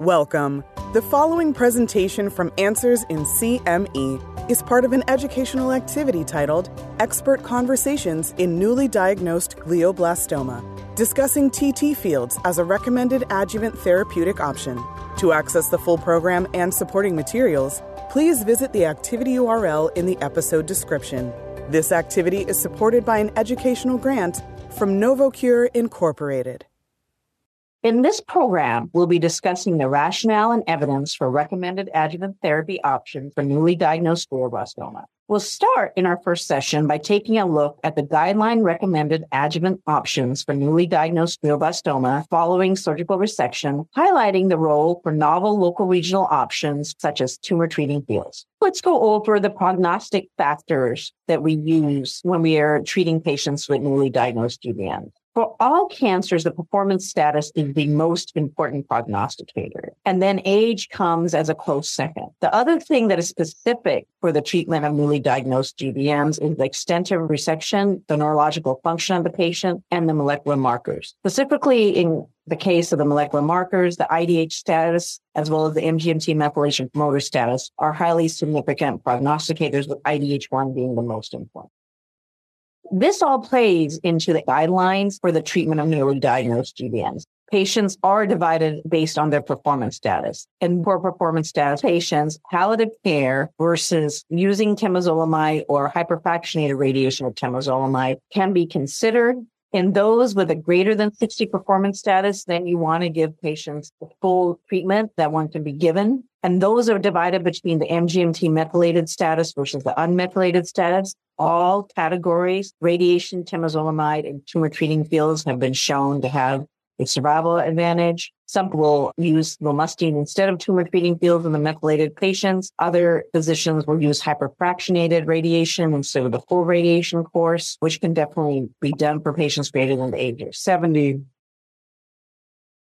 Welcome. The following presentation from Answers in CME is part of an educational activity titled Expert Conversations in Newly Diagnosed Glioblastoma, discussing TT fields as a recommended adjuvant therapeutic option. To access the full program and supporting materials, please visit the activity URL in the episode description. This activity is supported by an educational grant from NovoCure Incorporated. In this program, we'll be discussing the rationale and evidence for recommended adjuvant therapy options for newly diagnosed glioblastoma. We'll start in our first session by taking a look at the guideline recommended adjuvant options for newly diagnosed glioblastoma following surgical resection, highlighting the role for novel local regional options such as tumor treating fields. Let's go over the prognostic factors that we use when we are treating patients with newly diagnosed GBM. For all cancers, the performance status is the most important prognosticator. And then age comes as a close second. The other thing that is specific for the treatment of newly diagnosed GBMs is the extent of resection, the neurological function of the patient, and the molecular markers. Specifically in the case of the molecular markers, the IDH status, as well as the MGMT methylation promoter status are highly significant prognosticators with IDH1 being the most important. This all plays into the guidelines for the treatment of newly diagnosed GBMs. Patients are divided based on their performance status. And poor performance status patients, palliative care versus using temozolomide or hyperfractionated radiation with temozolomide can be considered. In those with a greater than 60 performance status, then you want to give patients the full treatment that one can be given. And those are divided between the MGMT methylated status versus the unmethylated status all categories, radiation, temozolomide, and tumor treating fields have been shown to have a survival advantage. Some will use lomustine instead of tumor treating fields in the methylated patients. Other physicians will use hyperfractionated radiation instead of the full radiation course, which can definitely be done for patients greater than the age of 70.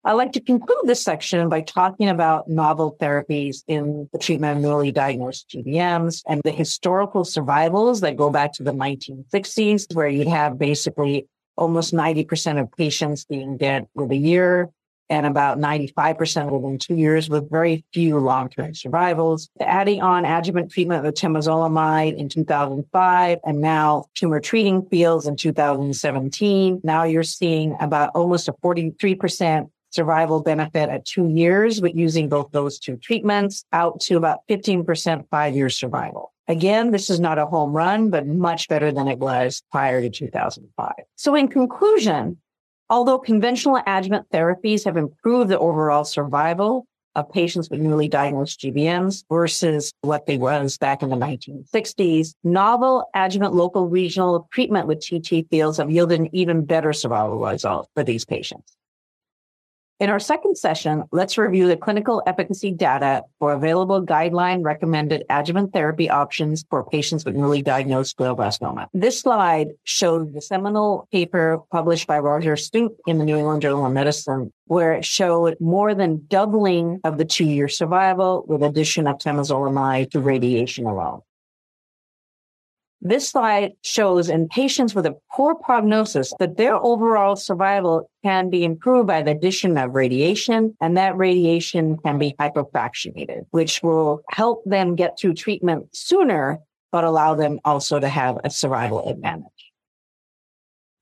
I'd like to conclude this section by talking about novel therapies in the treatment of newly diagnosed GBMs and the historical survivals that go back to the 1960s, where you'd have basically almost 90% of patients being dead with a year and about 95% within two years with very few long-term survivals. Adding on adjuvant treatment with temozolomide in 2005 and now tumor treating fields in 2017. Now you're seeing about almost a 43% survival benefit at two years with using both those two treatments out to about 15% five year survival. Again, this is not a home run, but much better than it was prior to 2005. So in conclusion, although conventional adjuvant therapies have improved the overall survival of patients with newly diagnosed GBMs versus what they was back in the 1960s, novel adjuvant local regional treatment with TT fields have yielded an even better survival result for these patients. In our second session, let's review the clinical efficacy data for available guideline recommended adjuvant therapy options for patients with newly diagnosed glioblastoma. This slide shows the seminal paper published by Roger Stupp in the New England Journal of Medicine, where it showed more than doubling of the two year survival with addition of temozolomide to radiation alone. This slide shows in patients with a poor prognosis that their overall survival can be improved by the addition of radiation, and that radiation can be hypofractionated, which will help them get through treatment sooner, but allow them also to have a survival advantage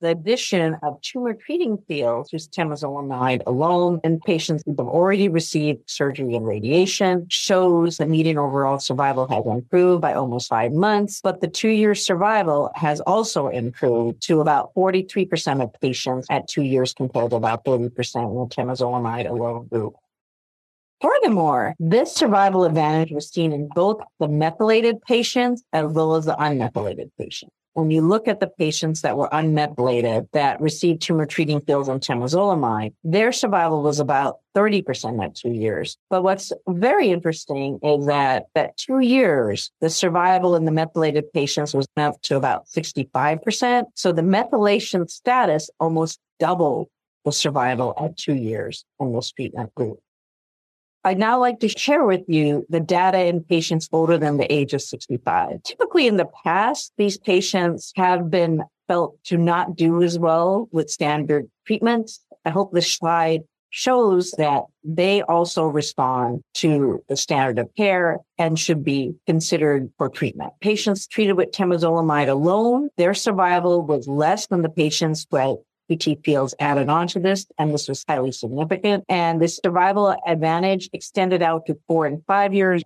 the addition of tumor treating fields, just temozolomide alone in patients who have already received surgery and radiation shows the median overall survival has improved by almost five months, but the two year survival has also improved to about 43% of patients at two years compared to about 30% in the temozolomide alone group. Furthermore, this survival advantage was seen in both the methylated patients as well as the unmethylated patients when you look at the patients that were unmethylated that received tumor treating fields on temozolomide, their survival was about 30% at two years. But what's very interesting is that at two years, the survival in the methylated patients was up to about 65%. So the methylation status almost doubled the survival at two years in this treatment group. I'd now like to share with you the data in patients older than the age of 65. Typically in the past, these patients have been felt to not do as well with standard treatments. I hope this slide shows that they also respond to the standard of care and should be considered for treatment. Patients treated with temozolomide alone, their survival was less than the patients who TT fields added on to this, and this was highly significant. And the survival advantage extended out to four and five years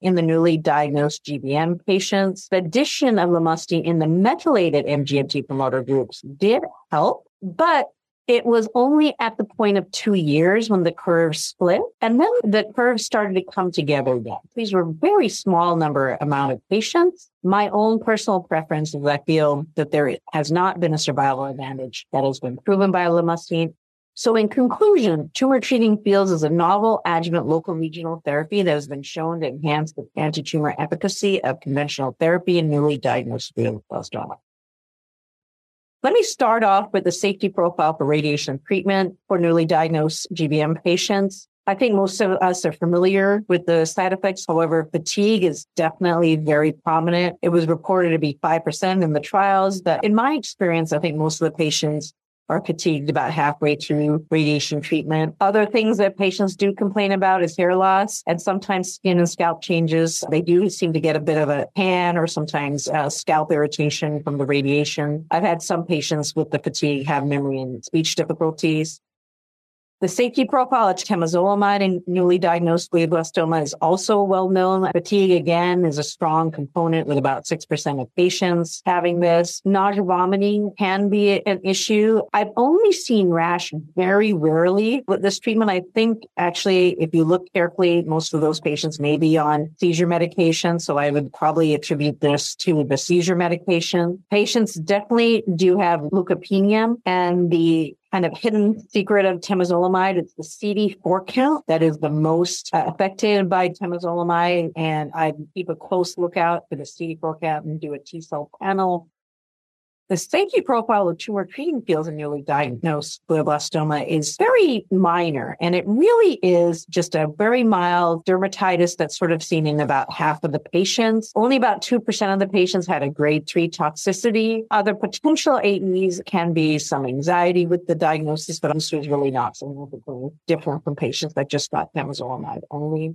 in the newly diagnosed GBM patients. The addition of lomustine in the methylated MGMT promoter groups did help, but it was only at the point of two years when the curve split and then the curve started to come together again. These were very small number amount of patients. My own personal preference is I feel that there has not been a survival advantage that has been proven by lomustine. So in conclusion, tumor treating fields is a novel adjuvant local regional therapy that has been shown to enhance the anti-tumor efficacy of conventional therapy in newly diagnosed glioblastoma. Let me start off with the safety profile for radiation treatment for newly diagnosed GBM patients. I think most of us are familiar with the side effects. However, fatigue is definitely very prominent. It was reported to be 5% in the trials, but in my experience, I think most of the patients are fatigued about halfway through radiation treatment. Other things that patients do complain about is hair loss and sometimes skin and scalp changes. They do seem to get a bit of a tan or sometimes uh, scalp irritation from the radiation. I've had some patients with the fatigue have memory and speech difficulties. The safety profile of temozolomide in newly diagnosed glioblastoma is also well known. Fatigue, again, is a strong component with about 6% of patients having this. Nausea vomiting can be an issue. I've only seen rash very rarely with this treatment. I think actually, if you look carefully, most of those patients may be on seizure medication. So I would probably attribute this to the seizure medication. Patients definitely do have leukopenia and the kind of hidden secret of temozolomide. It's the CD4 count that is the most uh, affected by temozolomide. And I keep a close lookout for the CD4 count and do a T cell panel the safety profile of tumor treating fields in newly diagnosed glioblastoma is very minor, and it really is just a very mild dermatitis that's sort of seen in about half of the patients. Only about 2% of the patients had a grade three toxicity. Other potential AEs can be some anxiety with the diagnosis, but this was really not significantly different from patients that just got temozolomide only.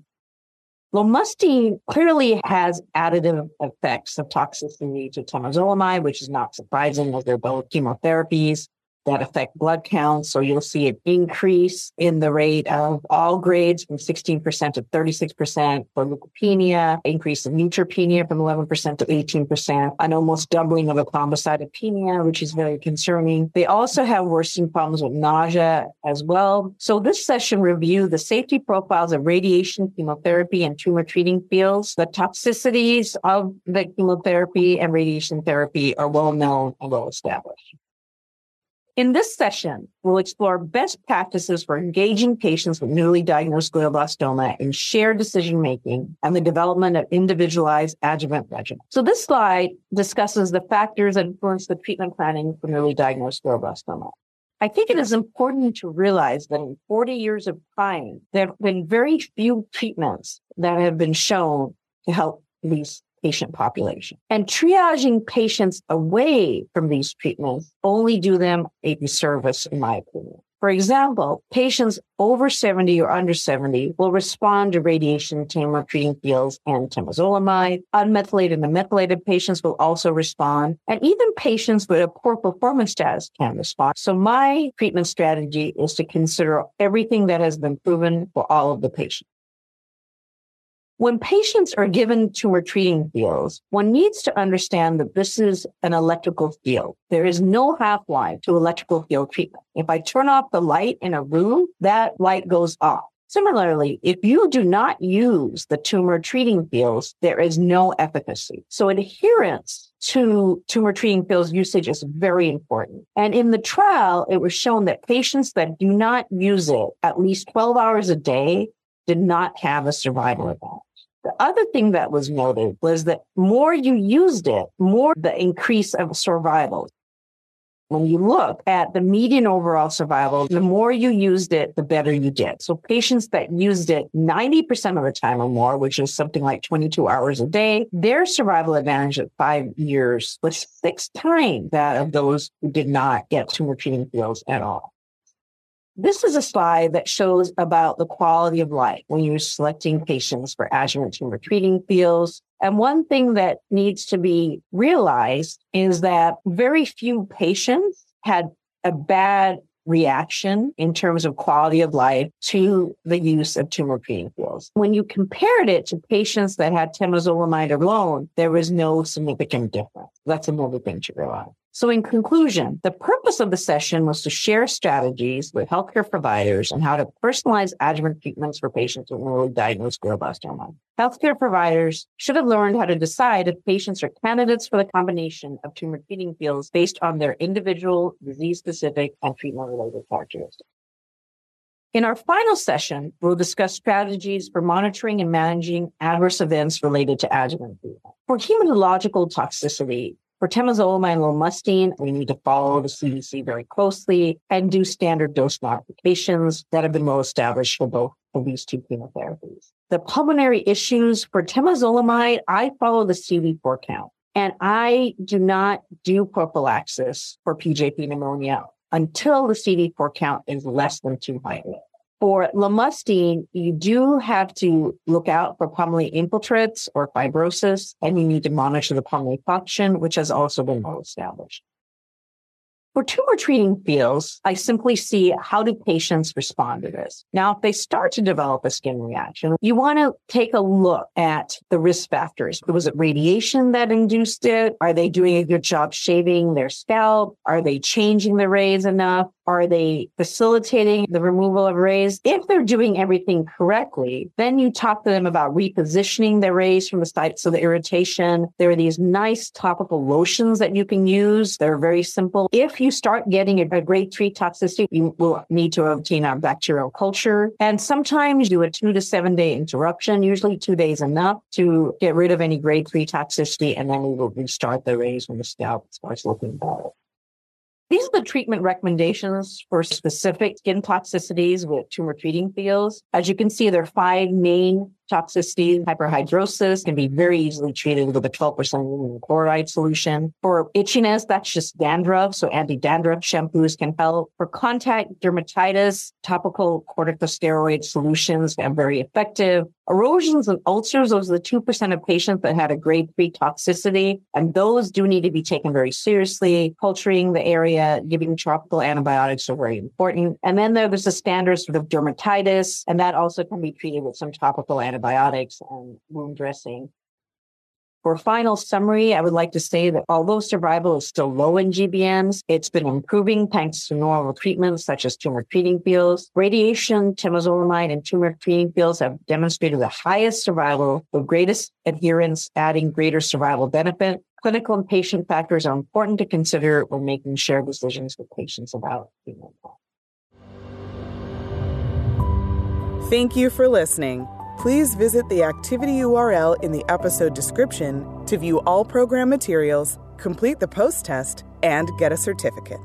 Lomustine clearly has additive effects of toxicity to temozolomide, which is not surprising as they're both chemotherapies that affect blood counts. So you'll see an increase in the rate of all grades from 16% to 36% for leukopenia, increase in neutropenia from 11% to 18%, an almost doubling of a thrombocytopenia, which is very concerning. They also have worsening problems with nausea as well. So this session reviewed the safety profiles of radiation, chemotherapy, and tumor treating fields. The toxicities of the chemotherapy and radiation therapy are well known and well established. In this session, we'll explore best practices for engaging patients with newly diagnosed glioblastoma in shared decision making and the development of individualized adjuvant regimens. So this slide discusses the factors that influence the treatment planning for newly diagnosed glioblastoma. I think it is important to realize that in 40 years of time, there have been very few treatments that have been shown to help these patient population. And triaging patients away from these treatments only do them a disservice, in my opinion. For example, patients over 70 or under 70 will respond to radiation tumor treating fields and temozolomide. Unmethylated and methylated patients will also respond. And even patients with a poor performance status can respond. So my treatment strategy is to consider everything that has been proven for all of the patients. When patients are given tumor treating fields, one needs to understand that this is an electrical field. There is no half-life to electrical field treatment. If I turn off the light in a room, that light goes off. Similarly, if you do not use the tumor treating fields, there is no efficacy. So adherence to tumor treating fields usage is very important. And in the trial, it was shown that patients that do not use it at least 12 hours a day did not have a survival event. The other thing that was noted was that more you used it, more the increase of survival. When you look at the median overall survival, the more you used it, the better you did. So patients that used it 90% of the time or more, which is something like 22 hours a day, their survival advantage at five years was six times that of those who did not get tumor treating fields at all. This is a slide that shows about the quality of life when you're selecting patients for adjuvant tumor treating fields. And one thing that needs to be realized is that very few patients had a bad reaction in terms of quality of life to the use of tumor treating fields. When you compared it to patients that had temozolomide alone, there was no significant difference. That's another thing to realize. So in conclusion, the purpose of the session was to share strategies with healthcare providers on how to personalize adjuvant treatments for patients with newly diagnosed glioblastoma. Healthcare providers should have learned how to decide if patients are candidates for the combination of tumor treating fields based on their individual disease specific and treatment related characteristics. In our final session, we'll discuss strategies for monitoring and managing adverse events related to adjuvant treatment. For hematological toxicity, for temozolomide and lomustine, we need to follow the CBC very closely and do standard dose modifications that have been well established for both of these two chemotherapies. The pulmonary issues for temozolomide, I follow the CD4 count and I do not do prophylaxis for PJP pneumonia until the CD4 count is less than 200. For lomustine, you do have to look out for pulmonary infiltrates or fibrosis, and you need to monitor the pulmonary function, which has also been well established. For tumor treating fields, I simply see how do patients respond to this. Now, if they start to develop a skin reaction, you want to take a look at the risk factors. Was it radiation that induced it? Are they doing a good job shaving their scalp? Are they changing the arrays enough? Are they facilitating the removal of arrays? If they're doing everything correctly, then you talk to them about repositioning the arrays from the sites of the irritation. There are these nice topical lotions that you can use. They're very simple. If you start getting a, grade three toxicity, you will need to obtain a bacterial culture and sometimes do a two to seven day interruption, usually two days enough to get rid of any grade three toxicity. And then we will restart the arrays when the scalp starts looking better. These are the treatment recommendations for specific skin toxicities with tumor treating fields. As you can see, there are five main toxicity, hyperhidrosis can be very easily treated with a 12% aluminum chloride solution. For itchiness, that's just dandruff. So anti-dandruff shampoos can help. For contact dermatitis, topical corticosteroid solutions are very effective. Erosions and ulcers, those are the 2% of patients that had a grade three toxicity. And those do need to be taken very seriously. Culturing the area, giving topical antibiotics are very important. And then there's the standard sort of dermatitis, and that also can be treated with some topical antibiotics and wound dressing. For final summary, I would like to say that although survival is still low in GBMs, it's been improving thanks to novel treatments such as tumor treating fields. Radiation, temozolomide, and tumor treating fields have demonstrated the highest survival, the greatest adherence, adding greater survival benefit. Clinical and patient factors are important to consider when making shared decisions with patients about treatment. Thank you for listening. Please visit the activity URL in the episode description to view all program materials, complete the post test, and get a certificate.